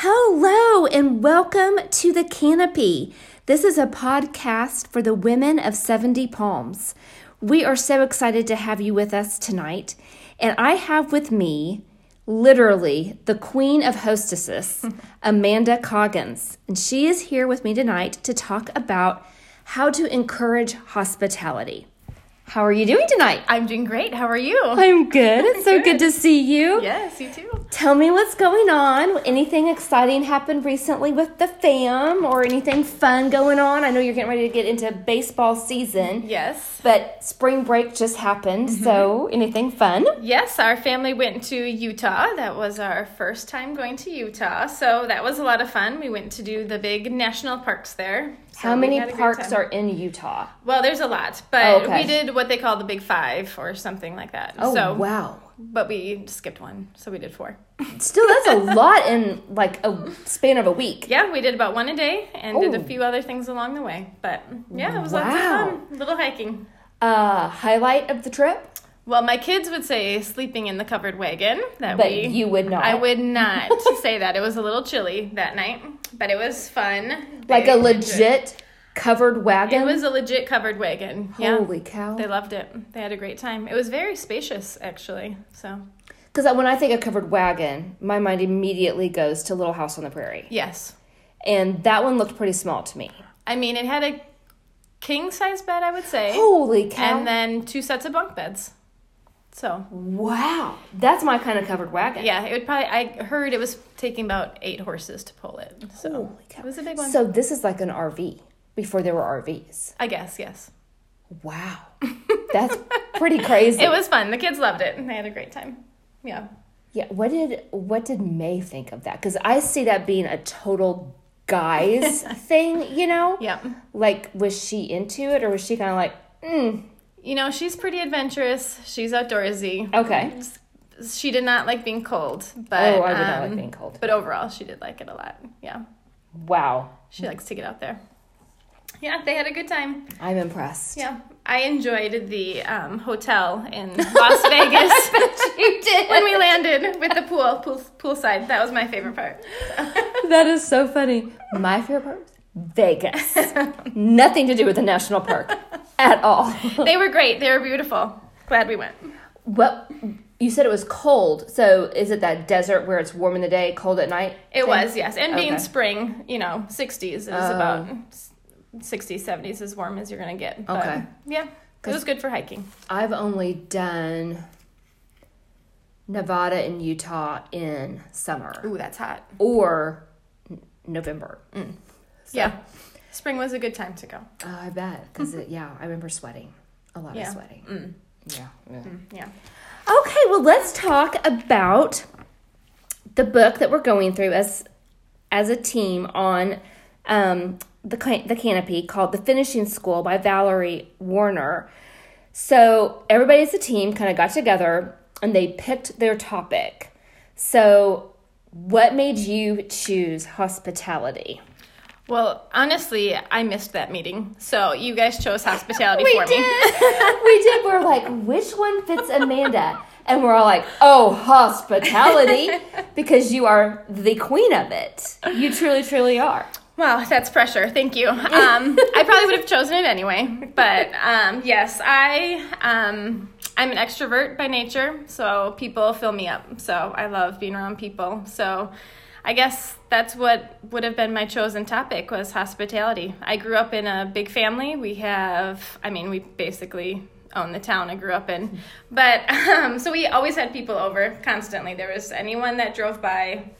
Hello, and welcome to The Canopy. This is a podcast for the women of 70 Palms. We are so excited to have you with us tonight. And I have with me, literally, the queen of hostesses, Amanda Coggins. And she is here with me tonight to talk about how to encourage hospitality. How are you doing tonight? I'm doing great. How are you? I'm good. It's so good to see you. yes, you too. Tell me what's going on. Anything exciting happened recently with the fam or anything fun going on? I know you're getting ready to get into baseball season, Yes. but spring break just happened. So, mm-hmm. anything fun? Yes, our family went to Utah. That was our first time going to Utah. So that was a lot of fun. We went to do the big national parks there. So How many had a good parks are in Utah? Well, there's a lot, but Oh, okay. we did what they call the Big Five or something like that. Oh, so, wow. But we skipped one, so we did four. Still, that's a lot in like a span of a week. Yeah, we did about one a day and did Oh. a few other things along the way. But yeah, it was lots Wow. of fun. Little hiking. Uh, highlight of the trip? Well, my kids would say sleeping in the covered wagon. That But we, you would not. I would not say that. It was a little chilly that night, but it was fun. Like They a legit covered wagon? It was a legit covered wagon. Yeah, Holy cow. they loved it. They had a great time. It was very spacious, actually. So Because when I think of covered wagon, my mind immediately goes to Little House on the Prairie. yes, And that one looked pretty small to me. I mean it had a king size bed, I would say, Holy cow. and then two sets of bunk beds. So wow. That's my kind of covered wagon. yeah, it would probably. I heard it was taking about eight horses to pull it. So Holy cow. it was a big one. So this is like an RV before there were RVs. I guess yes. Wow. That's pretty crazy. It was fun. The kids loved it, and they had a great time. Yeah. Yeah, what did what did May think of that? Cuz I see that being a total guys thing, you know? Yeah. Like was she into it or was she kind of like, mm, You know, she's pretty adventurous. She's outdoorsy. okay. She did not like being cold, but oh, I would not like um, being cold. But overall, she did like it a lot. Yeah. Wow. She likes to get out there. Yeah, they had a good time. I'm impressed. Yeah. I enjoyed the um, hotel in Las Vegas you did. when we landed with the pool, pool poolside. That was my favorite part. That is so funny. My favorite part was Vegas. Nothing to do with the national park at all. they were great. They were beautiful. Glad we went. Well, you said it was cold. So is it that desert where it's warm in the day, cold at night? It thing? was, yes. And being Okay. spring, you know, 60s is Oh. about 60s, 70s as warm as you're going to get. But, Okay. Yeah. It was good for hiking. I've only done Nevada and Utah in summer Ooh, that's hot. or n- November. Yeah. Spring was a good time to go. Oh, I bet. Because, yeah, I remember sweating. A lot Yeah. of sweating. Mm. Yeah. yeah. Yeah. Okay, well, let's talk about the book that we're going through as as a team on um, the the canopy called "The Finishing School" by Valerie Woerner. So everybody as a team kind of got together and they picked their topic. So, what made you choose hospitality? Well, honestly, I missed that meeting. So you guys chose hospitality we for did. me. we did. We're like, which one fits Amanda? And we're all like, oh, hospitality, because you are the queen of it. You truly, truly are. Wow, that's pressure. Thank you. Um, I probably would have chosen it anyway. But um, yes, I um, I'm an extrovert by nature, so people fill me up. So I love being around people. So I guess that's what would have been my chosen topic was hospitality. I grew up in a big family. We have, I mean, we basically own the town I grew up in, but um, so we always had people over constantly. There was anyone that drove by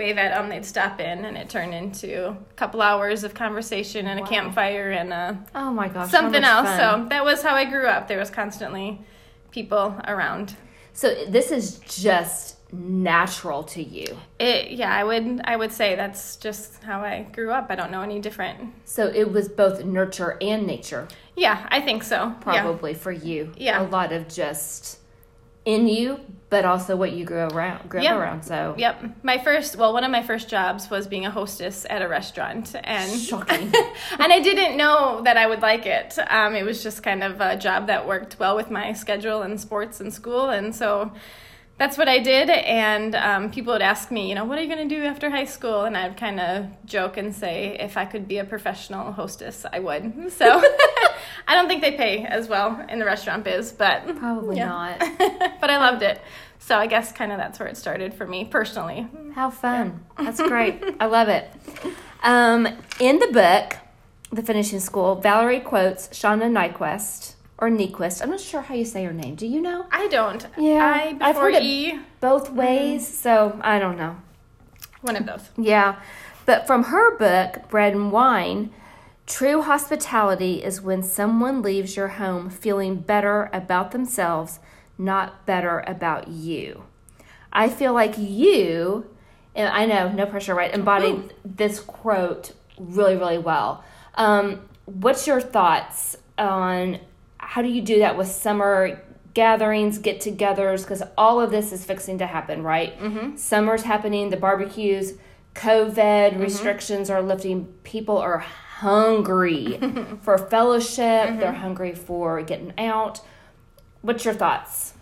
wave at them, they'd stop in, and it turned into a couple hours of conversation and a campfire and uh, Oh my gosh. something else. So that was how I grew up. There was constantly people around. so this is just natural to you. It, yeah, I would I would say that's just how I grew up. I don't know any different. So it was both nurture and nature, Yeah, I think so. Yeah. probably for you. Yeah. A lot of just in you, but also what you grew around, grew Yeah. up around. So Yep. My first, well, one of my first jobs was being a hostess at a restaurant, and shocking. and I didn't know that I would like it. Um, it was just kind of a job that worked well with my schedule and sports and school, and so that's what I did. And um, people would ask me, you know, what are you going to do after high school? And I'd kind of joke and say, if I could be a professional hostess, I would. So I don't think they pay as well in the restaurant biz, but Probably not. but I loved it. So I guess kind of that's where it started for me personally. How fun. That's great. I love it. Um, in the book, The Finishing School, Valerie quotes Shauna Niequist, or Niequist. I'm not sure how you say her name. Do you know? I don't. Yeah, I I've before heard it- E, Both ways, so I don't know. one of those. Yeah. But from her book, Bread and Wine, true hospitality is when someone leaves your home feeling better about themselves, not better about you. I feel like you, and I know, no pressure, right, embodied this quote really, really well. Um, what's your thoughts on how do you do that with summer gatherings, get togethers? Because all of this is fixing to happen, right? Mm-hmm. Summer's happening, the barbecues, COVID restrictions are lifting. People are hungry for fellowship, they're hungry for getting out. What's your thoughts?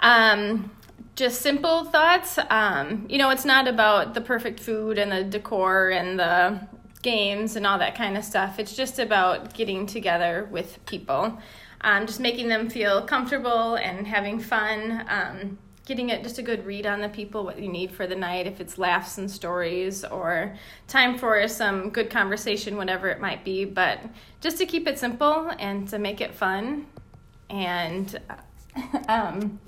Um, just simple thoughts. Um, you know, it's not about the perfect food and the decor and the games and all that kind of stuff. It's just about getting together with people, um, just making them feel comfortable and having fun. Um, getting it just a good read on the people, what you need for the night, if it's laughs and stories or time for some good conversation, whatever it might be. But just to keep it simple and to make it fun. And um,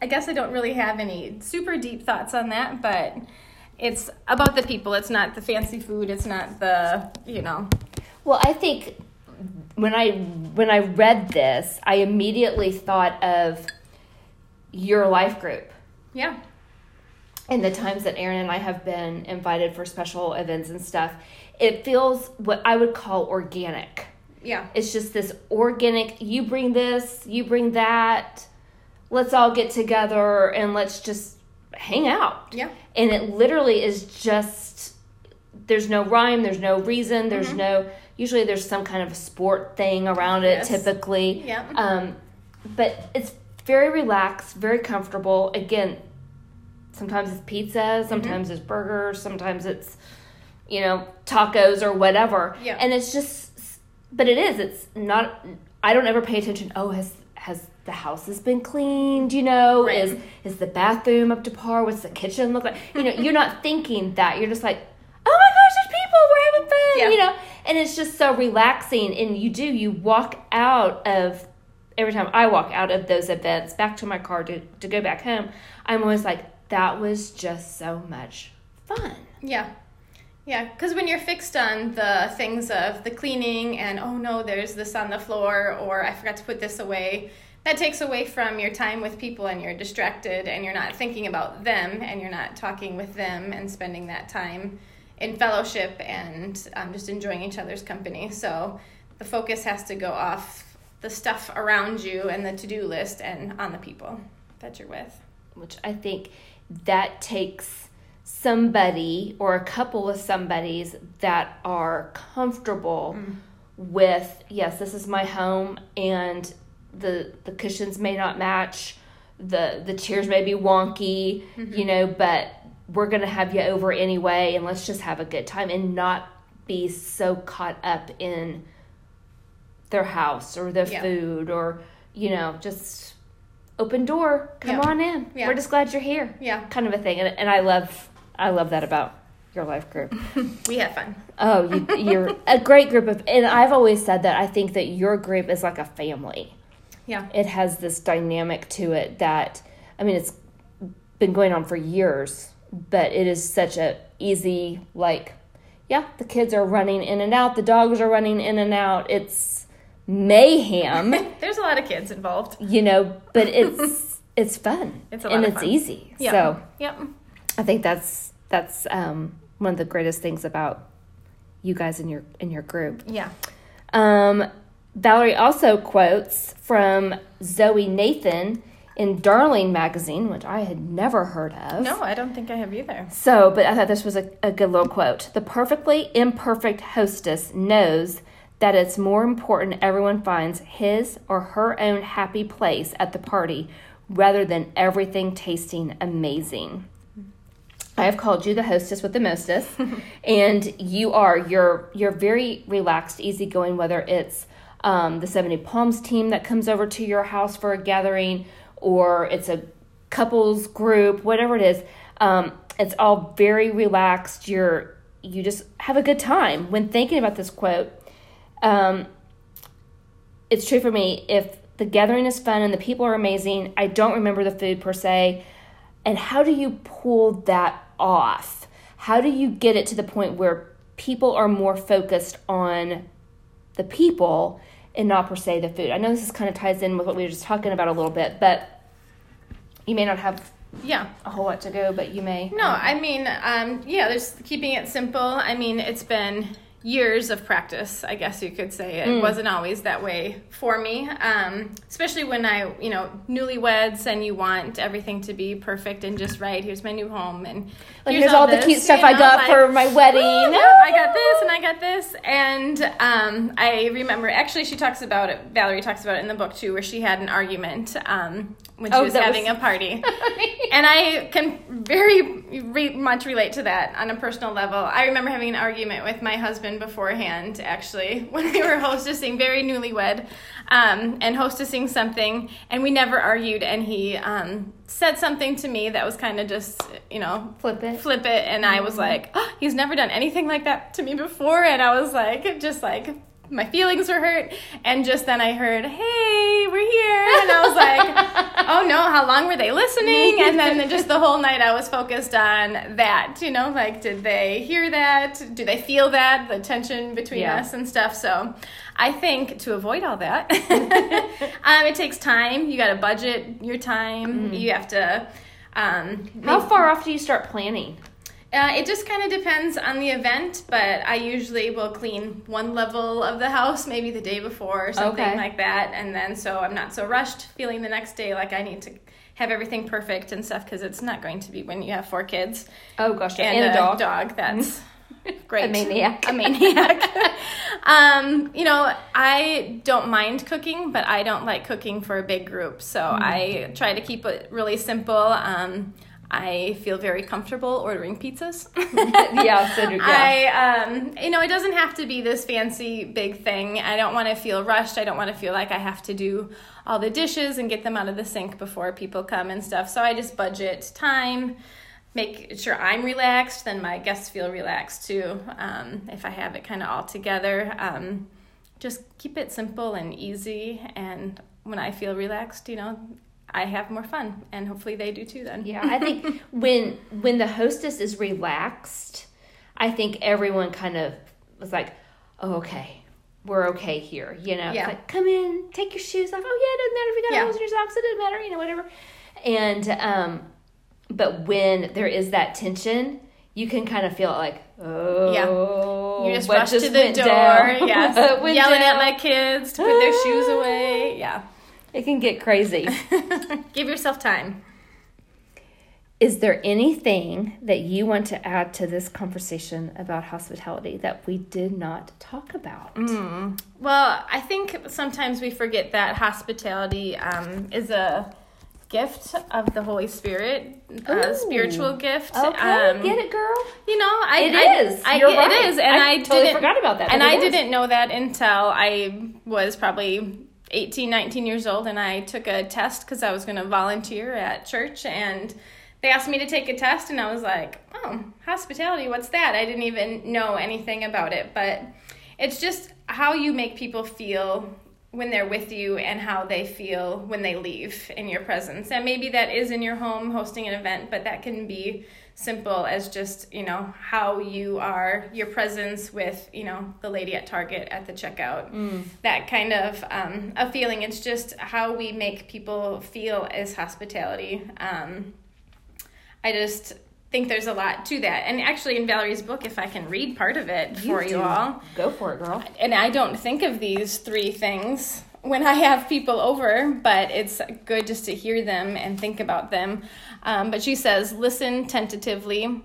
I guess I don't really have any super deep thoughts on that, but it's about the people. It's not the fancy food. It's not the, you know. Well, I think when I when I read this, I immediately thought of your life group Yeah. and the times that Aaron and I have been invited for special events and stuff. It feels what I would call organic. Yeah. It's just this organic, you bring this, you bring that. Let's all get together and let's just hang out. Yeah. And it literally is just there's no rhyme, there's no reason, there's mm-hmm. no usually there's some kind of a sport thing around it Yes. typically. Yeah. Um but it's very relaxed, very comfortable. Again, sometimes it's pizza, sometimes it's burgers, sometimes it's you know, tacos or whatever. Yeah. And it's just but it is it's not i don't ever pay attention oh has has the house has been cleaned you know Right. is is the bathroom up to par what's the kitchen look like you know you're not thinking that you're just like oh my gosh there's people we're having fun Yeah. you know and it's just so relaxing and you do you walk out of every time i walk out of those events back to my car to, to go back home i'm always like that was just so much fun Yeah. Yeah, because when you're fixed on the things of the cleaning and, oh no, there's this on the floor, or I forgot to put this away, that takes away from your time with people and you're distracted and you're not thinking about them and you're not talking with them and spending that time in fellowship and um, just enjoying each other's company. So the focus has to go off the stuff around you and the to do list and on the people that you're with. which I think that takes somebody or a couple of somebodies that are comfortable with yes this is my home and the the cushions may not match the the chairs may be wonky you know but we're gonna have you over anyway and let's just have a good time and not be so caught up in their house or the Yeah. food or you know just open door come Yeah. on in Yeah. we're just glad you're here Yeah, kind of a thing and, and i love i love that about your life group we have fun. oh you, you're a great group of and i've always said that i think that your group is like a family Yeah. it has this dynamic to it that i mean it's been going on for years but it is such a easy like yeah the kids are running in and out the dogs are running in and out it's mayhem There's a lot of kids involved. you know but it's it's fun It's a lot and it's fun. easy Yeah. so Yep. i think that's that's um one of the greatest things about you guys in your in your group Yeah. um, Valerie also quotes from Zoe Nathan in Darling magazine, which I had never heard of. No, I don't think I have either. So, but I thought this was a, a good little quote. The perfectly imperfect hostess knows that it's more important everyone finds his or her own happy place at the party rather than everything tasting amazing. I have called you the hostess with the mostest, and you are you're you're very relaxed, easygoing. Whether it's um, the Seventy Palms team that comes over to your house for a gathering, or it's a couples group, whatever it is, um, it's all very relaxed. You're you just have a good time when thinking about this quote. Um, it's true for me. If the gathering is fun and the people are amazing, I don't remember the food per se. And how do you pull that off? How do you get it to the point where people are more focused on the people and not per se the food? I know this is kind of ties in with what we were just talking about a little bit, but you may not have Yeah. a whole lot to go, but you may. No, I mean, um, yeah, there's keeping it simple. I mean, it's been years of practice, I guess you could say. It wasn't always that way for me, um, especially when I, you know, newlyweds and you want everything to be perfect and just right. Here's my new home and Like, here's all the this, cute stuff you I got like, for my wedding. "Woo, I got this and I got this. And um, I remember, actually, she talks about it, Valerie talks about it in the book too, where she had an argument um, when she Oh, was having was- a party. and I can very re- much relate to that on a personal level. I remember having an argument with my husband beforehand, actually, when we were hostessing, very newlywed, um, and hostessing something, and we never argued. And he um, said something to me that was kind of just, you know, Flip it. flip it and i was like oh, he's never done anything like that to me before and i was like just like my feelings were hurt and just then i heard hey we're here. And i was like oh no how long were they listening? And then just the whole night i was focused on that you know like did they hear that? Do they feel that the tension between Yeah. us and stuff? So i think to avoid all that um, it takes time. You got to budget your time. You have to um, How far off do you start planning? Uh, it just kind of depends on the event, but I usually will clean one level of the house, maybe the day before or something Okay. like that, and then so I'm not so rushed feeling the next day like I need to have everything perfect and stuff because it's not going to be when you have four kids Oh gosh, and, and, a a dog. That's great. A maniac. A maniac. um, you know, I don't mind cooking, but I don't like cooking for a big group. So Mm-hmm. I try to keep it really simple. Um, I feel very comfortable ordering pizzas. yeah, so do, yeah. I, um, you know, it doesn't have to be this fancy big thing. I don't want to feel rushed. I don't want to feel like I have to do all the dishes and get them out of the sink before people come and stuff. So I just budget time, make sure I'm relaxed, then my guests feel relaxed too. Um, if I have it kind of all together, um, just keep it simple and easy. And when I feel relaxed, you know, I have more fun, and hopefully they do too. Then, Yeah, I think when when the hostess is relaxed, I think everyone kind of was like, "Oh, okay, we're okay here." You know, It's Yeah. like come in, take your shoes off. Oh yeah, it doesn't matter if you got Yeah. holes in your socks. It doesn't matter, you know, whatever. And um, but when there is that tension, you can kind of feel like, oh, yeah. You just what rush to the door, down? yes, yelling at my kids to put their shoes away. Yeah, It can get crazy. give yourself time. Is there anything that you want to add to this conversation about hospitality that we did not talk about? Well, I think sometimes we forget that hospitality um, is a gift of the Holy Spirit, a spiritual gift. Okay, Um, get it, girl. You know, I It I, is. I, You're it right. is, and I I, totally didn't, forgot about that, And I it is. didn't know that until I was probably 18, 19 years old, and I took a test because I was going to volunteer at church, and they asked me to take a test, and I was like, "Oh, hospitality, what's that?" I didn't even know anything about it, but it's just how you make people feel when they're with you and how they feel when they leave in your presence. And maybe that is in your home hosting an event, but that can be simple as just, you know, how you are, your presence with, you know, the lady at Target at the checkout. That kind of um, a feeling. It's just how we make people feel as hospitality. Um, I just think there's a lot to that. And actually, in Valerie's book, if I can read part of it for you do. all, Go for it, girl. and I don't think of these three things when I have people over, but it's good just to hear them and think about them. Um, but she says, listen tentatively,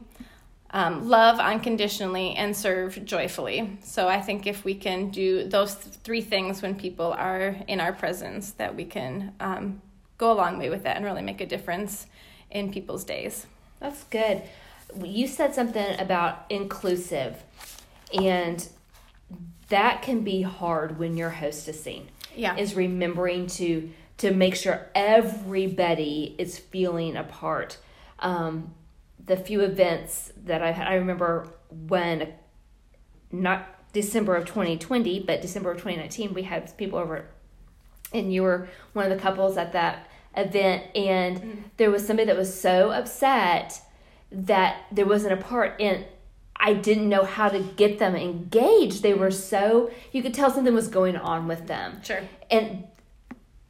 um, love unconditionally, and serve joyfully. So I think if we can do those th- three things when people are in our presence, that we can um, go a long way with that and really make a difference in people's days. That's good. You said something about inclusive, and that can be hard when you're hostessing. Yeah. Is remembering to to make sure everybody is feeling a part. Um, the few events that I had, I remember when not December of 2020, but December of 2019, we had people over, and you were one of the couples at that event, and mm-hmm. there was somebody that was so upset that there wasn't a part, and I didn't know how to get them engaged. They were so you could tell something was going on with them. Sure. And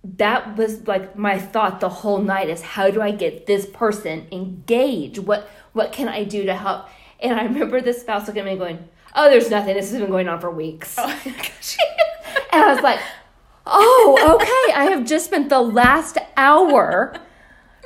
that was like my thought the whole night is how do I get this person engaged? What what can I do to help? And I remember the spouse looking at me going, oh, there's nothing. This has been going on for weeks. Oh, and I was like, oh, okay. I have just spent the last hour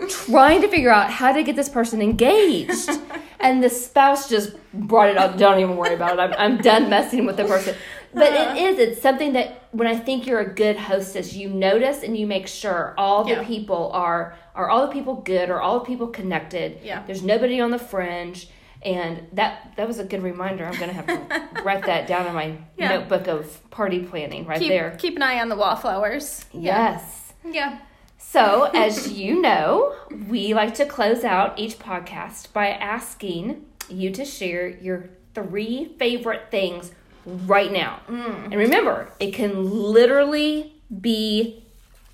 trying to figure out how to get this person engaged. And the spouse just brought it up. Don't even worry about it. I'm, I'm done messing with the person. But it uh-huh. is, it's something that when I think you're a good hostess, you notice and you make sure all the yeah. people are, are all the people good, or all the people connected. Yeah. There's nobody on the fringe and that that was a good reminder. I'm gonna have to write that down in my yeah. notebook of party planning right keep, there. Keep an eye on the wallflowers. Yes. Yeah. So, as you know, we like to close out each podcast by asking you to share your three favorite things right now. Mm. And remember, it can literally be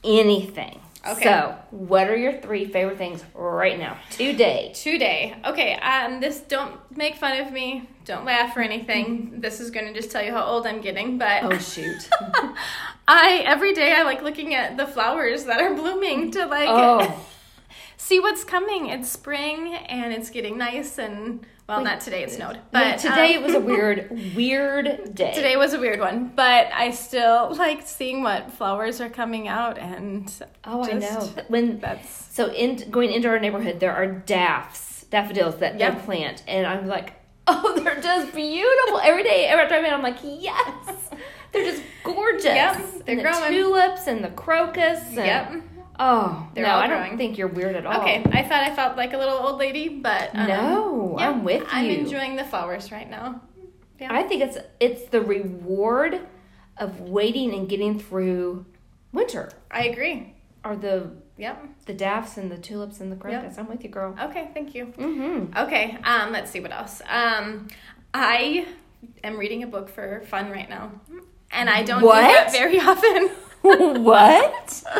anything. Okay. So, what are your three favorite things right now, today? Today. Okay. Um, this don't make fun of me. Don't laugh or anything. this is gonna just tell you how old I'm getting. But oh shoot. I every day I like looking at the flowers that are blooming to like oh. see what's coming. It's spring and it's getting nice and well, not today. It snowed, but today um, it was a weird, weird day. Today was a weird one, but I still like seeing what flowers are coming out, and oh, I know when that's so in going into our neighborhood, there are daffs, daffodils that yep. they plant, and I'm like, oh, they're just beautiful. Every day, every time I'm like, yes, they're just gorgeous. Yep, they're and growing. The tulips and the crocus. And, yep Oh, They're no, I don't think you're weird at all. Okay, I thought I felt like a little old lady, but um, no, yeah, I'm with you. I'm enjoying the flowers right now. Yeah. I think it's it's the reward of waiting and getting through winter. I agree. Are the Yep. The daffs and the tulips and the crocus. Yep. I'm with you, girl. Okay, thank you. Mm-hmm. Okay, um, let's see what else. Um, I am reading a book for fun right now, and I don't what? do that very often. what?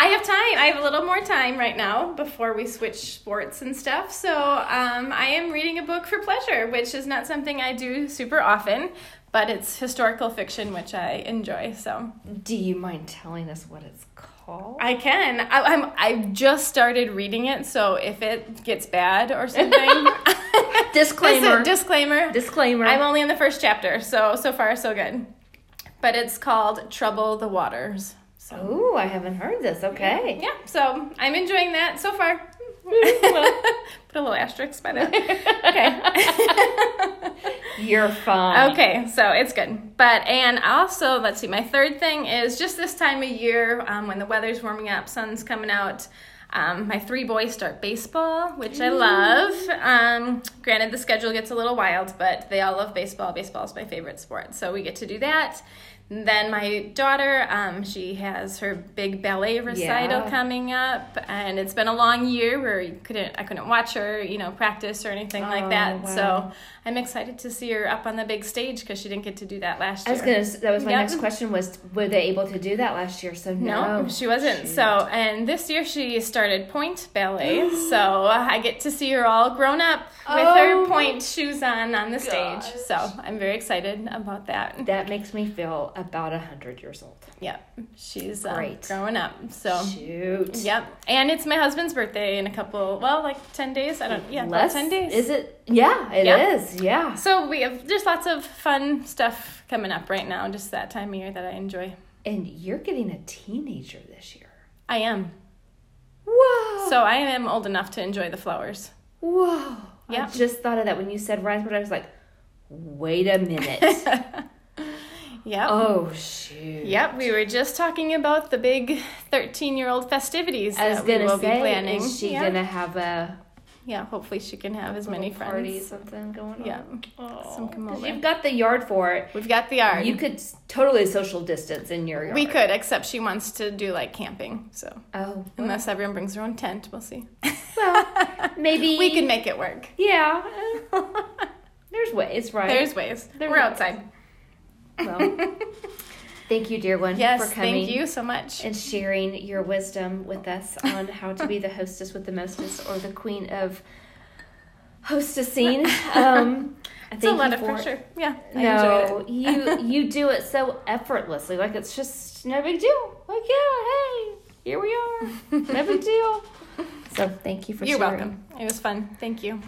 I have time. I have a little more time right now before we switch sports and stuff. So um, I am reading a book for pleasure, which is not something I do super often, but it's historical fiction, which I enjoy. So, do you mind telling us what it's called? I can. I, I'm. I've just started reading it, so if it gets bad or something, disclaimer. disclaimer. Disclaimer. I'm only in the first chapter, so so far so good. But it's called Trouble the Waters. So. Oh, I haven't heard this. Okay. Yeah. yeah. So I'm enjoying that so far. Put a little asterisk by that. Okay. You're fine. Okay, so it's good. But and also, let's see. My third thing is just this time of year um, when the weather's warming up, sun's coming out. Um, my three boys start baseball, which I love. Um, granted, the schedule gets a little wild, but they all love baseball. Baseball is my favorite sport, so we get to do that. Then my daughter, um, she has her big ballet recital yeah. coming up, and it's been a long year where you couldn't, I couldn't watch her, you know, practice or anything oh, like that. Wow. So I'm excited to see her up on the big stage because she didn't get to do that last year. I was gonna. That was my yep. next question. Was were they able to do that last year? So no, no she wasn't. Shoot. So and this year she started pointe ballet. so I get to see her all grown up with oh, her pointe shoes on on the gosh. stage. So I'm very excited about that. That makes me feel about a hundred years old. Yep, she's um, growing up. So shoot. Yep, and it's my husband's birthday in a couple. Well, like ten days. I don't. Yeah, less ten days. Is it? Yeah, it yep. is. Yeah. So we have just lots of fun stuff coming up right now. Just that time of year that I enjoy. And you're getting a teenager this year. I am. Whoa. So I am old enough to enjoy the flowers. Whoa. Yeah. I just thought of that when you said birthday. I was like, wait a minute. Yep. Oh shoot. Yep, we were just talking about the big 13 year old festivities I was that we will say, be planning. is she yeah. gonna have a yeah, hopefully she can have as many little party, friends. something going on? Yeah, Oh, some come over. You've got the yard for it. We've got the yard. You could totally social distance in your yard. we could, except she wants to do like camping. So Oh, unless everyone brings their own tent, we'll see. well, maybe we can make it work. Yeah. There's ways, right? There's ways. There's We're ways. outside. Well, thank you, dear one, Yes, for coming. thank you so much. and sharing your wisdom with us on how to be the hostess with the mostest or the queen of hostessing. Um, I It's a lot of for- pressure. Yeah, I No, it. you you do it so effortlessly. Like it's just no big deal. Like yeah, hey, here we are. No big deal. So thank you for You're sharing. welcome. It was fun. Thank you.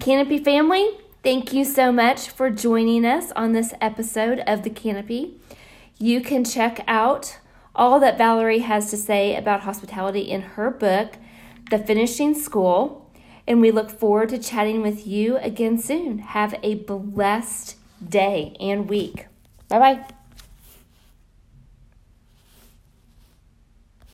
Canopy family, thank you so much for joining us on this episode of The Canopy. You can check out all that Valerie has to say about hospitality in her book, The Finishing School, and we look forward to chatting with you again soon. Have a blessed day and week. Bye bye.